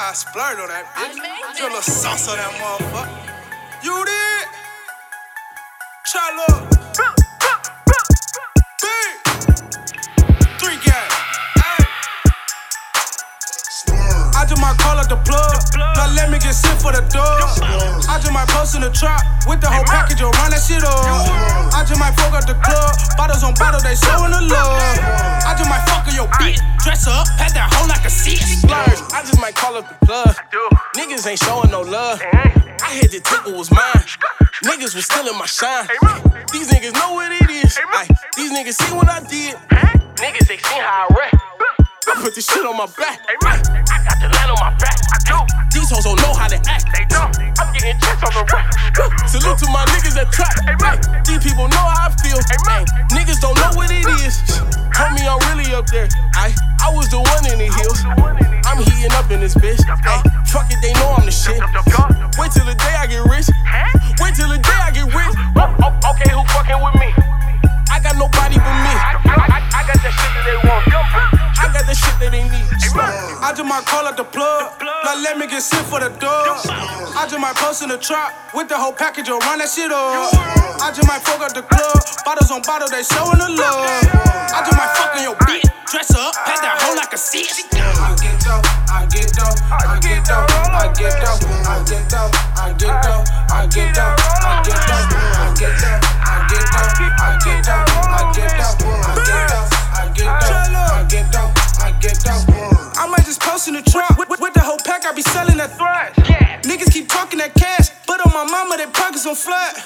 I splurred on that bitch. Put a little sauce on that motherfucker. You did? Try look. Three gang. I just might call up the plug. Now let me get sent for the dub. I just might post in the trap with the whole package, run that shit up. I just might fuck up the club. Bottles on bottle, they showing the love. I just might fuck your bitch. Dress her up, pat that hoe like a seat. Splurge, I just might call up the plug. Niggas ain't showing no love. I had the tickle was mine. Niggas was still in my shine. These niggas know what it is. Ay, these niggas see what I did. Niggas they seen how I rap. I put this shit on my back. Ay, I got the land on my back. These hoes don't know how to act. They don't. I'm getting checks on the rack. Salute to my niggas that trap. Ay, these people know how I feel. Ay, niggas there. I, I was the one in the hills. I'm heating up in this bitch. Hey, fuck it, they know I'm the shit. Wait till the day I get rich. Wait till the day I get rich. Oh, oh, okay, I just might call up the plug. Now let me get sent for the dub. I just might post in the trap with the whole package, yo, run that shit up. I just might fuck up the club. Bottles on bottle, they showing the love. I just might fuck on your bitch. Dress up, pat that hoe like a seat. I get dope, I get dope, I get dope, I get dope, I get dope, I get dope, I get dope, I get dope, I get my mama, they pockets on flat.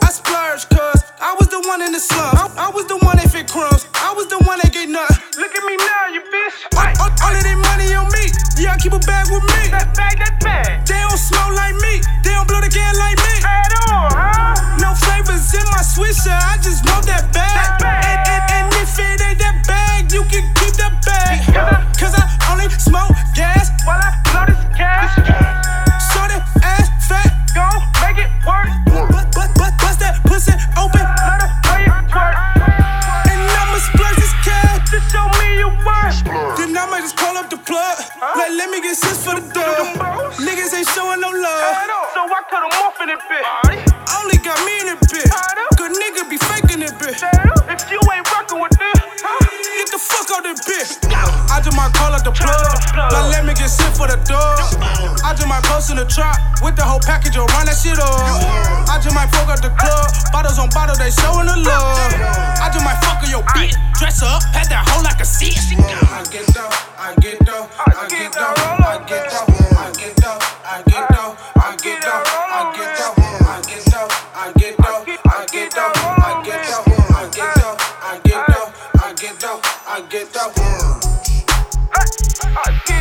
I splurge, cuz I was the one in the slum. I, I was the one that fit crumbs. I was the one that get nothing. Look at me now, you bitch. All, all, all of that money on me. Yeah, I keep a bag with me. That bag, that bag. They don't smoke like me. They don't blow the can like me. At all, huh? No flavors in my swisher. I just want that bag. And, in it, bitch. Only got me in it, bitch. Good nigga be faking it, bitch. If you ain't rockin' with this, Get the fuck out that bitch. I just might call up the plug. Like, let me get sent for the dub. I just might post in the trap with the whole package, yo, run that shit up. I just might fuck up the club. Bottles on bottle, they showing the love. I just might fuck up your bitch. Dress her up, pat that hoe like a seat. I get dope, I get dope, I get dope, I get dope, I get dope, I get that worm. Hey, I get